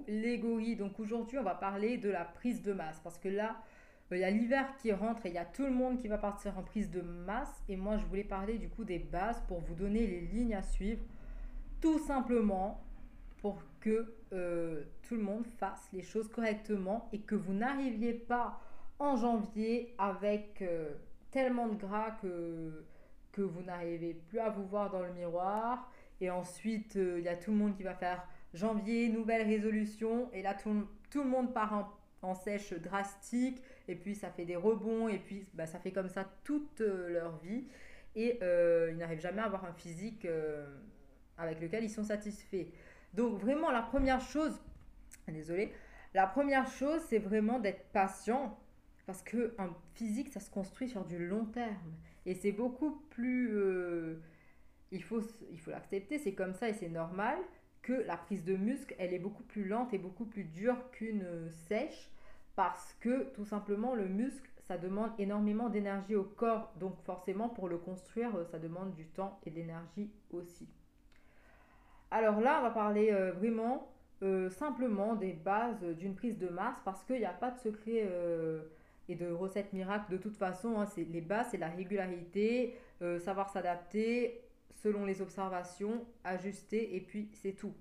tous les gorilles. Donc aujourd'hui, on va parler de la prise de masse parce que là, euh, il y a l'hiver qui rentre et il y a tout le monde qui va partir en prise de masse. Et moi, je voulais parler du coup des bases pour vous donner les lignes à suivre, tout simplement pour que euh, tout le monde fasse les choses correctement et que vous n'arriviez pas en janvier avec euh, tellement de gras que, que vous n'arrivez plus à vous voir dans le miroir. Et ensuite, il y a tout le monde qui va faire janvier, nouvelle résolution. Et là, tout, tout le monde part en en sèche drastique, et puis ça fait des rebonds, et puis bah, ça fait comme ça toute euh, leur vie, et euh, ils n'arrivent jamais à avoir un physique euh, avec lequel ils sont satisfaits. Donc vraiment, la première chose, désolé, la première chose, c'est vraiment d'être patient, parce qu'un physique, ça se construit sur du long terme, et c'est beaucoup plus... il faut il faut l'accepter, c'est comme ça et c'est normal que la prise de muscle, elle est beaucoup plus lente et beaucoup plus dure qu'une sèche parce que tout simplement le muscle, ça demande énormément d'énergie au corps. Donc forcément, pour le construire, ça demande du temps et d'énergie aussi. Alors là, on va parler euh, vraiment euh, simplement des bases d'une prise de masse parce qu'il n'y a pas de secret euh, et de recette miracle de toute façon. Hein. c'est, les bases, c'est la régularité, savoir s'adapter, selon les observations, ajuster et puis c'est tout.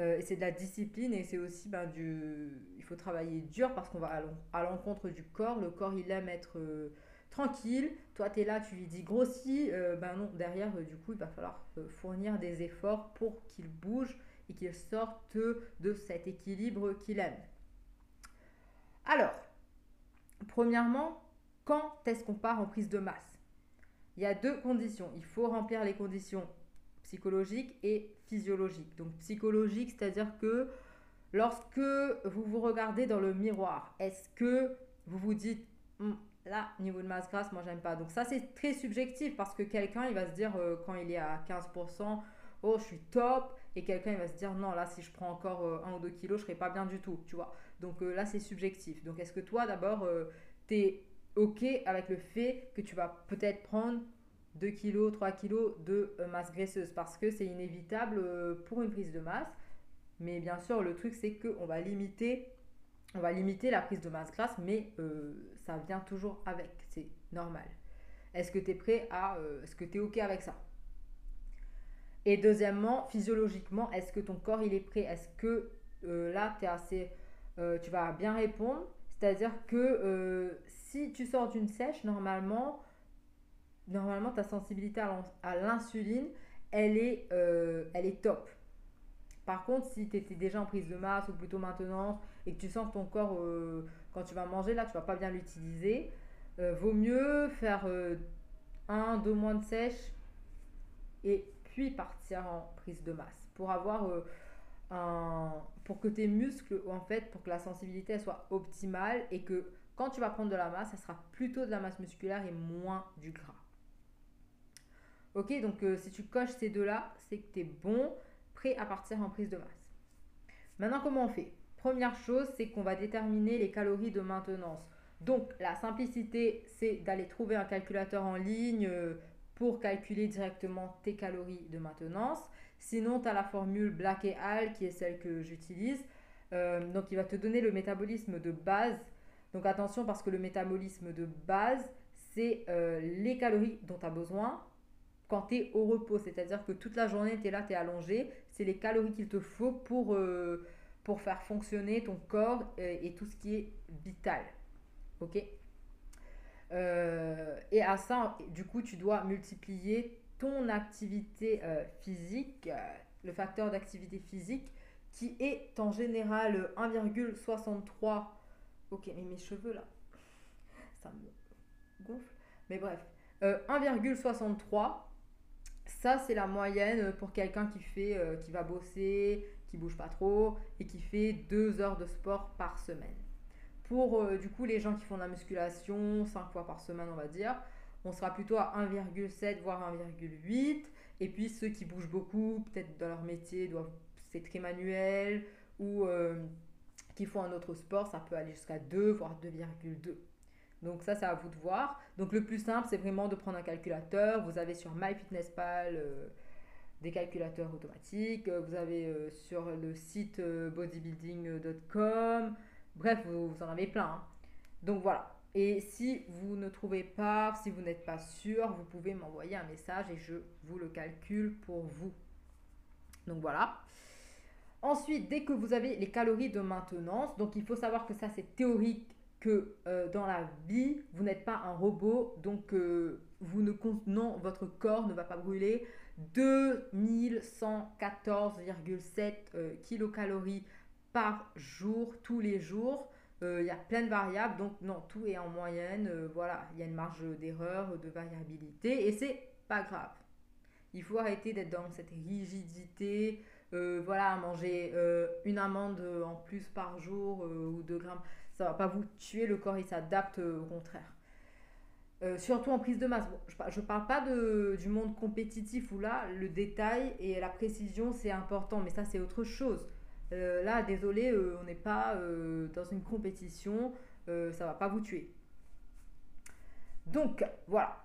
Euh, et c'est de la discipline et c'est aussi ben, du... Il faut travailler dur parce qu'on va à l'encontre du corps. Le corps, il aime être euh, tranquille. Toi, tu es là, tu lui dis grossis. Euh, ben non, derrière, du coup, il va falloir fournir des efforts pour qu'il bouge et qu'il sorte de cet équilibre qu'il aime. Alors, premièrement, quand est-ce qu'on part en prise de masse? Il y a deux conditions. Il faut remplir les conditions psychologiques et physiologiques. Donc psychologique, c'est-à-dire que lorsque vous vous regardez dans le miroir, est-ce que vous vous dites hum, là niveau de masse grasse, moi j'aime pas. Donc ça c'est très subjectif parce que quelqu'un il va se dire euh, quand il est à 15%, oh je suis top et quelqu'un il va se dire non là si je prends encore euh, un ou deux kilos je serai pas bien du tout, tu vois. Donc euh, là c'est subjectif. Donc est-ce que toi d'abord tu es OK avec le fait que tu vas peut-être prendre 2 kg, 3 kg de euh, masse graisseuse parce que c'est inévitable euh, pour une prise de masse. Mais bien sûr, le truc, c'est qu'on va limiter, on va limiter la prise de masse grasse, mais euh, ça vient toujours avec. C'est normal. Est-ce que tu es prêt à. est-ce que tu es OK avec ça? Et deuxièmement, physiologiquement, est-ce que ton corps il est prêt? Est-ce que là, tu assez. tu vas bien répondre? C'est-à-dire que si tu sors d'une sèche, normalement, normalement ta sensibilité à l'insuline, elle, est, euh, elle est top. Par contre, si tu étais déjà en prise de masse ou plutôt maintenance et que tu sens que ton corps, euh, quand tu vas manger, là, tu vas pas bien l'utiliser, euh, vaut mieux faire un, deux mois de sèche et puis partir en prise de masse pour avoir un, pour que tes muscles, en fait, pour que la sensibilité soit optimale et que quand tu vas prendre de la masse, ça sera plutôt de la masse musculaire et moins du gras. Ok, donc euh, si tu coches ces deux-là, c'est que tu es bon, prêt à partir en prise de masse. Maintenant, comment on fait? Première chose, c'est qu'on va déterminer les calories de maintenance. Donc, la simplicité, c'est d'aller trouver un calculateur en ligne euh, pour calculer directement tes calories de maintenance. Sinon, tu as la formule Black et Al qui est celle que j'utilise. Euh, donc, il va te donner le métabolisme de base donc attention parce que le métabolisme de base, c'est euh, les calories dont tu as besoin quand tu es au repos. C'est-à-dire que toute la journée, tu es là, tu es allongé. C'est les calories qu'il te faut pour, euh, faire fonctionner ton corps euh, et, tout ce qui est vital. Ok? Et à ça, du coup, tu dois multiplier ton activité physique, le facteur d'activité physique, qui est en général 1,63 Ok, mais mes cheveux là, ça me gonfle. Mais bref, 1,63, euh, ça c'est la moyenne pour quelqu'un qui fait, euh, qui va bosser, qui bouge pas trop et qui fait 2 heures de sport par semaine. Pour euh, du coup les gens qui font de la musculation 5 fois par semaine on va dire, on sera plutôt à 1,7 voire 1,8. Et puis ceux qui bougent beaucoup, peut-être dans leur métier, doivent c'est très manuel ou qui font un autre sport, ça peut aller jusqu'à 2, voire 2,2. Donc ça, c'est à vous de voir. Donc le plus simple, c'est vraiment de prendre un calculateur. Vous avez sur MyFitnessPal euh, des calculateurs automatiques, vous avez sur le site bodybuilding.com, bref, vous, en avez plein. Hein. Donc voilà. Et si vous ne trouvez pas, si vous n'êtes pas sûr, vous pouvez m'envoyer un message et je vous le calcule pour vous. Donc voilà. Ensuite, dès que vous avez les calories de maintenance, donc il faut savoir que ça c'est théorique que euh, dans la vie, vous n'êtes pas un robot, donc euh, vous ne non, votre corps ne va pas brûler 2114,7 euh, kilocalories par jour, tous les jours. Il y a plein de variables, donc non, tout est en moyenne. voilà, il y a une marge d'erreur, de variabilité, et c'est pas grave. Il faut arrêter d'être dans cette rigidité. Voilà, manger une amande en plus par jour ou 2 grammes ça va pas vous tuer, le corps il s'adapte euh, au contraire. Euh, surtout en prise de masse. je ne parle pas de, du monde compétitif où là, le détail et la précision, c'est important, mais ça, c'est autre chose. Euh, là, désolé, on n'est pas dans une compétition, ça va pas vous tuer. Donc, voilà.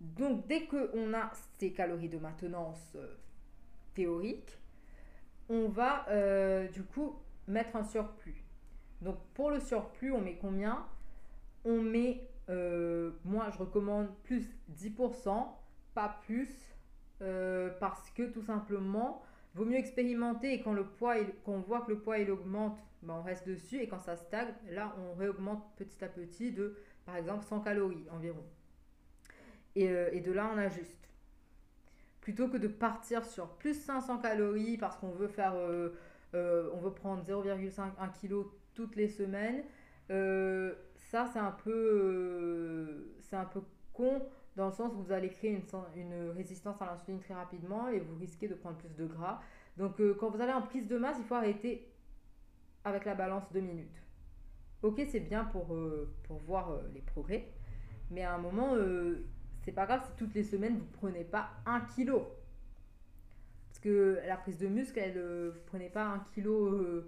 Donc, dès qu'on a ces calories de maintenance théoriques, on va du coup mettre un surplus. Donc pour le surplus, on met combien? On met, euh, moi je recommande plus 10%, pas plus, euh, parce que tout simplement, vaut mieux expérimenter et quand le poids, on voit que le poids il augmente, ben, on reste dessus et quand ça stagne, là on réaugmente petit à petit de par exemple 100 calories environ. Euh, et de là on ajuste. Plutôt que de partir sur plus 500 calories parce qu'on veut faire, on veut prendre 0,5 kg toutes les semaines. Euh, ça, c'est un peu, euh, c'est un peu con dans le sens où vous allez créer une, une résistance à l'insuline très rapidement et vous risquez de prendre plus de gras. Donc, euh, quand vous allez en prise de masse, il faut arrêter avec la balance deux minutes. Ok, c'est bien pour, pour voir les progrès, mais à un moment, c'est pas grave si toutes les semaines vous prenez pas un kilo. Parce que la prise de muscle, elle, vous prenez pas un kilo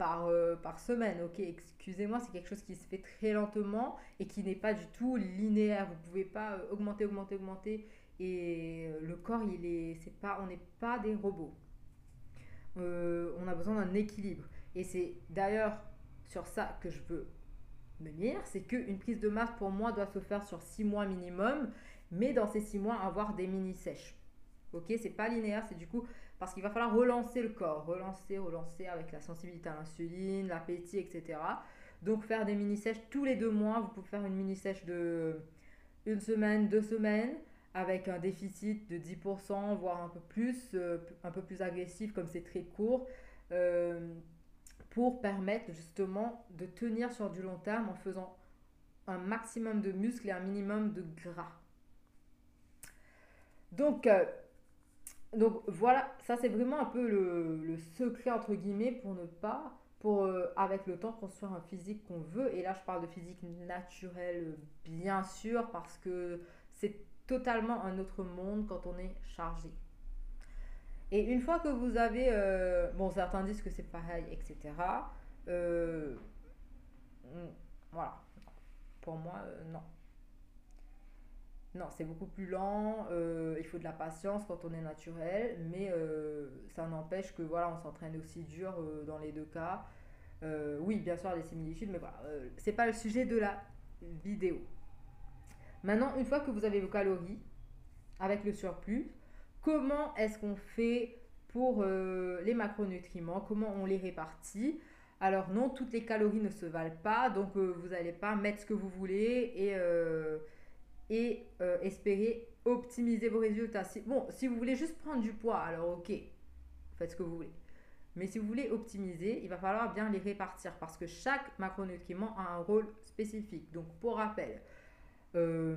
par, euh, par semaine. Ok, excusez-moi, c'est quelque chose qui se fait très lentement et qui n'est pas du tout linéaire. Vous pouvez pas euh, augmenter, augmenter, augmenter. Et euh, le corps, il est, c'est pas, on n'est pas des robots. on a besoin d'un équilibre. Et c'est d'ailleurs sur ça que je veux venir, c'est qu'une prise de masse pour moi doit se faire sur 6 mois minimum, mais dans ces 6 mois avoir des mini sèches. Ok, c'est pas linéaire, c'est du coup parce qu'il va falloir relancer le corps, relancer, relancer avec la sensibilité à l'insuline, l'appétit, etc. Donc faire des mini-sèches tous les deux mois. Vous pouvez faire une mini-sèche de une semaine, deux semaines, avec un déficit de 10%, voire un peu plus, euh, un peu plus agressif comme c'est très court, euh, pour permettre justement de tenir sur du long terme en faisant un maximum de muscles et un minimum de gras. Donc, euh, donc voilà, ça c'est vraiment un peu le, secret entre guillemets pour ne pas, pour euh, avec le temps construire un physique qu'on veut. Et là je parle de physique naturelle bien sûr parce que c'est totalement un autre monde quand on est chargé. Et une fois que vous avez, euh, bon certains disent que c'est pareil, etc voilà, pour moi non. Non, c'est beaucoup plus lent, euh, il faut de la patience quand on est naturel, mais euh, ça n'empêche que voilà, on s'entraîne aussi dur euh, dans les deux cas. oui, bien sûr, des similitudes, mais voilà, c'est pas le sujet de la vidéo. Maintenant, une fois que vous avez vos calories avec le surplus, comment est-ce qu'on fait pour les macronutriments? Comment on les répartit? Alors non, toutes les calories ne se valent pas, donc vous n'allez pas mettre ce que vous voulez et et euh, espérer optimiser vos résultats. bon, si vous voulez juste prendre du poids, alors ok, faites ce que vous voulez. Mais si vous voulez optimiser, il va falloir bien les répartir parce que chaque macronutriment a un rôle spécifique. Donc, pour rappel, euh,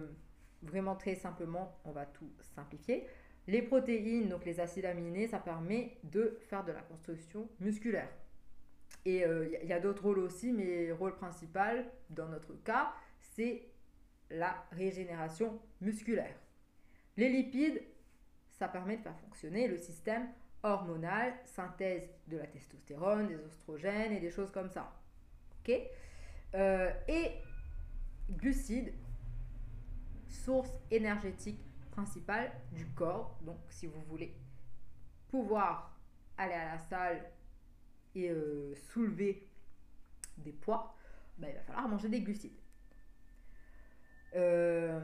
vraiment très simplement, on va tout simplifier. Les protéines, donc les acides aminés, ça permet de faire de la construction musculaire. Et il euh, y a d'autres rôles aussi, mais le rôle principal, dans notre cas, c'est la régénération musculaire. Les lipides, ça permet de faire fonctionner le système hormonal, synthèse de la testostérone, des oestrogènes et des choses comme ça. Ok? Euh, Et glucides, source énergétique principal du corps. Donc, si vous voulez pouvoir aller à la salle et euh, soulever des poids, ben, il va falloir manger des glucides. Euh,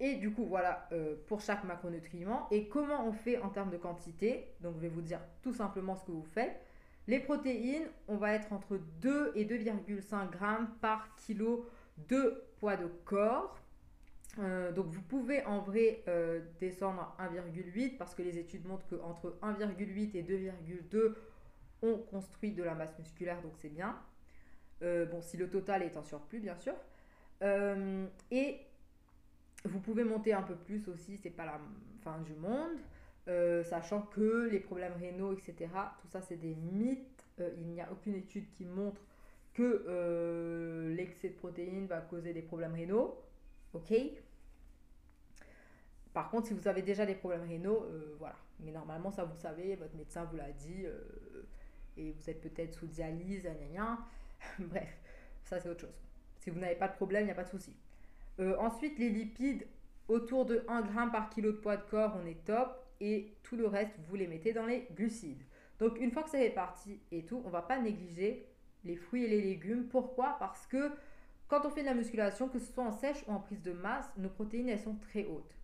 et du coup, voilà euh, pour chaque macronutriment. Et comment on fait en termes de quantité? Donc, je vais vous dire tout simplement ce que vous faites. Les protéines, on va être entre 2 et 2,5 grammes par kilo de poids de corps. Euh, donc vous pouvez en vrai descendre à 1,8 parce que les études montrent qu'entre 1,8 et 2,2 on construit de la masse musculaire donc c'est bien. bon si le total est en surplus bien sûr. Euh, et vous pouvez monter un peu plus aussi, c'est pas la fin du monde. Euh, sachant que les problèmes rénaux, etc., tout ça c'est des mythes. Euh, il n'y a aucune étude qui montre que l'excès de protéines va causer des problèmes rénaux. Ok? Par contre, si vous avez déjà des problèmes rénaux, voilà. Mais normalement, ça vous savez, votre médecin vous l'a dit, et vous êtes peut-être sous dialyse, Bref, ça c'est autre chose. Si vous n'avez pas de problème, il n'y a pas de souci. Euh, ensuite, les lipides, autour de 1 g par kilo de poids de corps, on est top. Et tout le reste, vous les mettez dans les glucides. Donc, une fois que ça est parti et tout, on ne va pas négliger les fruits et les légumes. Pourquoi? Parce que quand on fait de la musculation, que ce soit en sèche ou en prise de masse, nos protéines, elles sont très hautes.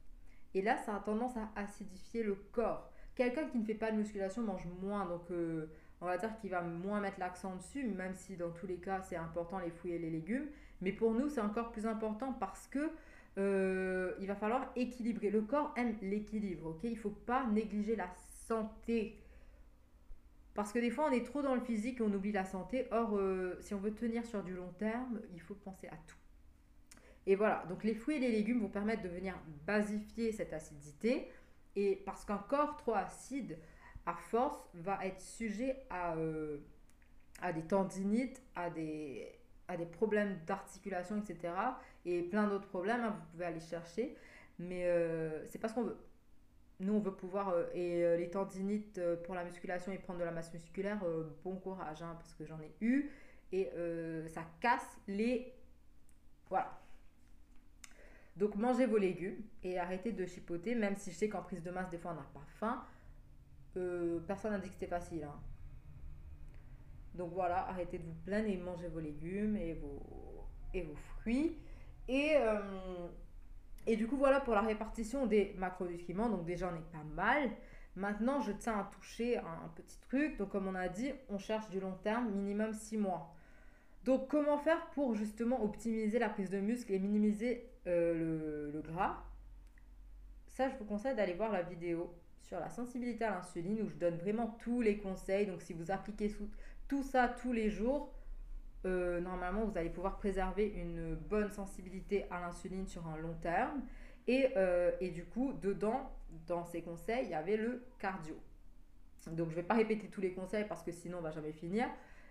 Et là, ça a tendance à acidifier le corps. Quelqu'un qui ne fait pas de musculation mange moins. Donc, euh, on va dire qu'il va moins mettre l'accent dessus, même si dans tous les cas, c'est important les fruits et les légumes. Mais pour nous, c'est encore plus important parce que euh, il va falloir équilibrer. Le corps aime l'équilibre, ok? Il ne faut pas négliger la santé. Parce que des fois, on est trop dans le physique et on oublie la santé. Or, euh, si on veut tenir sur du long terme, il faut penser à tout. Et voilà, donc les fruits et les légumes vont permettre de venir basifier cette acidité. Et parce qu'un corps trop acide, à force, va être sujet à, euh, à des tendinites, à des, à des problèmes d'articulation, etc. Et plein d'autres problèmes, hein, vous pouvez aller chercher. Mais euh, c'est pas ce qu'on veut. Nous, on veut pouvoir. Euh, et euh, les tendinites pour la musculation et prendre de la masse musculaire, bon courage, hein, parce que j'en ai eu. Et ça casse les. Voilà. Donc, mangez vos légumes et arrêtez de chipoter, même si je sais qu'en prise de masse, des fois, on n'a pas faim. personne n'a dit que c'était facile. Hein. Donc voilà, arrêtez de vous plaindre et mangez vos légumes et vos, fruits. Et, euh, et du coup, voilà pour la répartition des macronutriments. Donc déjà, on est pas mal. Maintenant, je tiens à toucher un, petit truc. Donc comme on a dit, on cherche du long terme, minimum 6 mois. Donc comment faire pour justement optimiser la prise de muscle et minimiser euh, le, le gras? Ça, je vous conseille d'aller voir la vidéo sur la sensibilité à l'insuline où je donne vraiment tous les conseils. Donc si vous appliquez tout ça tous les jours, euh, normalement, vous allez pouvoir préserver une bonne sensibilité à l'insuline sur un long terme. Et, euh, du coup, dedans, dans ces conseils, il y avait le cardio. Donc, je ne vais pas répéter tous les conseils parce que sinon, on va jamais finir.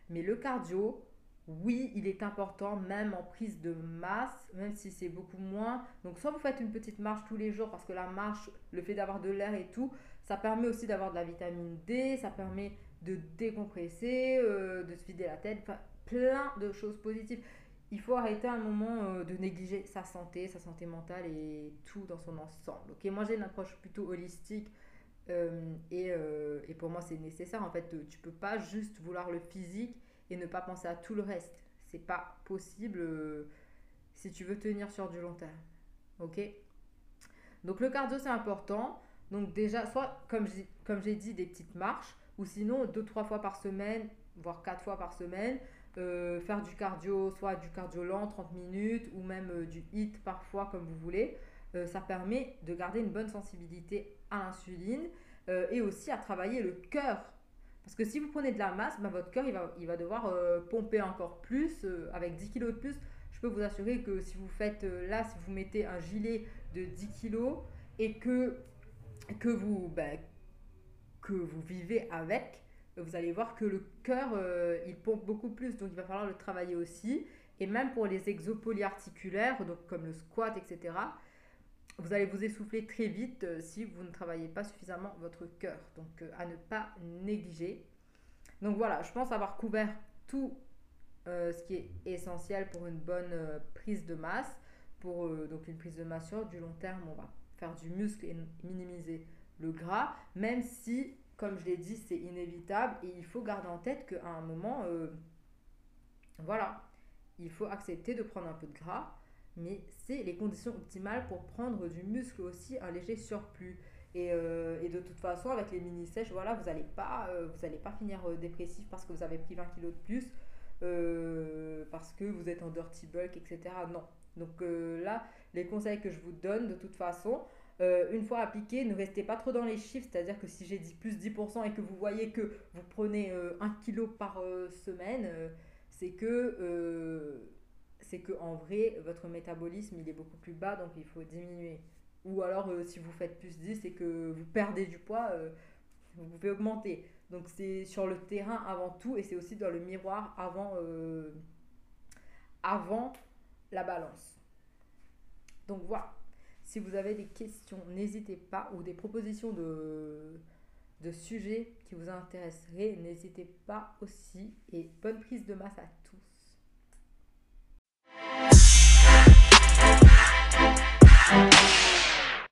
Mais le cardio, oui, il est important, même en prise de masse, même si c'est beaucoup moins. Donc, soit vous faites une petite marche tous les jours parce que la marche, le fait d'avoir de l'air et tout, ça permet aussi d'avoir de la vitamine D, ça permet de décompresser, euh, de se vider la tête, enfin, plein de choses positives. Il faut arrêter un moment euh, de négliger sa santé, sa santé mentale et tout dans son ensemble. Ok, moi j'ai une approche plutôt holistique euh, et, et, pour moi c'est nécessaire. En fait, tu peux pas juste vouloir le physique et ne pas penser à tout le reste. C'est pas possible si tu veux tenir sur du long terme. Ok? Donc le cardio c'est important. Donc déjà, soit comme j'ai dit, des petites marches ou sinon deux trois fois par semaine, voire quatre fois par semaine, euh, faire du cardio, soit du cardio lent, 30 minutes, ou même euh, du HIT parfois, comme vous voulez. Euh, ça permet de garder une bonne sensibilité à l'insuline et aussi à travailler le cœur. Parce que si vous prenez de la masse, ben, votre cœur il va, il va devoir pomper encore plus, avec 10 kg de plus. Je peux vous assurer que si vous faites là, si vous mettez un gilet de 10 kg et que, que vous, ben, que vous vivez avec, vous allez voir que le cœur, euh, il pompe beaucoup plus, donc il va falloir le travailler aussi. Et même pour les exos polyarticulaires, donc comme le squat, etc., vous allez vous essouffler très vite euh, si vous ne travaillez pas suffisamment votre cœur. Donc euh, à ne pas négliger. Donc voilà, je pense avoir couvert tout ce qui est essentiel pour une bonne prise de masse. Pour donc une prise de masse sur du long terme, on va faire du muscle et minimiser le gras, même si, comme je l'ai dit, c'est inévitable et il faut garder en tête qu'à un moment, euh, voilà, il faut accepter de prendre un peu de gras, mais c'est les conditions optimales pour prendre du muscle aussi, un léger surplus. Et, euh, et de toute façon, avec les mini-sèches, voilà, vous n'allez pas, euh, pas finir dépressif parce que vous avez pris 20 kg de plus, parce que vous êtes en dirty bulk, etc. Non. Donc là, les conseils que je vous donne, de toute façon, euh, une fois appliqué, ne restez pas trop dans les chiffres, c'est-à-dire que si j'ai dit plus 10% et que vous voyez que vous prenez 1 euh, kg par euh, semaine, c'est que c'est que en vrai votre métabolisme il est beaucoup plus bas donc il faut diminuer. Ou alors si vous faites plus 10 et que vous perdez du poids, vous pouvez augmenter. Donc c'est sur le terrain avant tout et c'est aussi dans le miroir avant, avant la balance. Donc voilà. Si vous avez des questions, n'hésitez pas, ou des propositions de, sujets qui vous intéresseraient, n'hésitez pas aussi. Et bonne prise de masse à tous.